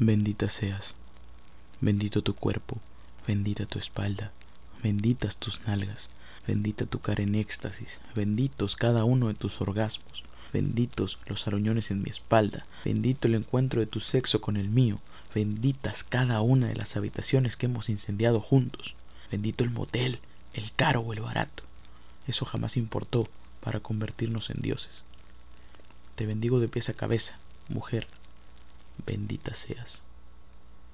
Bendita seas, bendito tu cuerpo, bendita tu espalda, benditas tus nalgas, bendita tu cara en éxtasis, benditos cada uno de tus orgasmos, benditos los aruñones en mi espalda, bendito el encuentro de tu sexo con el mío, benditas cada una de las habitaciones que hemos incendiado juntos, bendito el motel, el caro o el barato. Eso jamás importó para convertirnos en dioses. Te bendigo de pies a cabeza, mujer, bendita seas.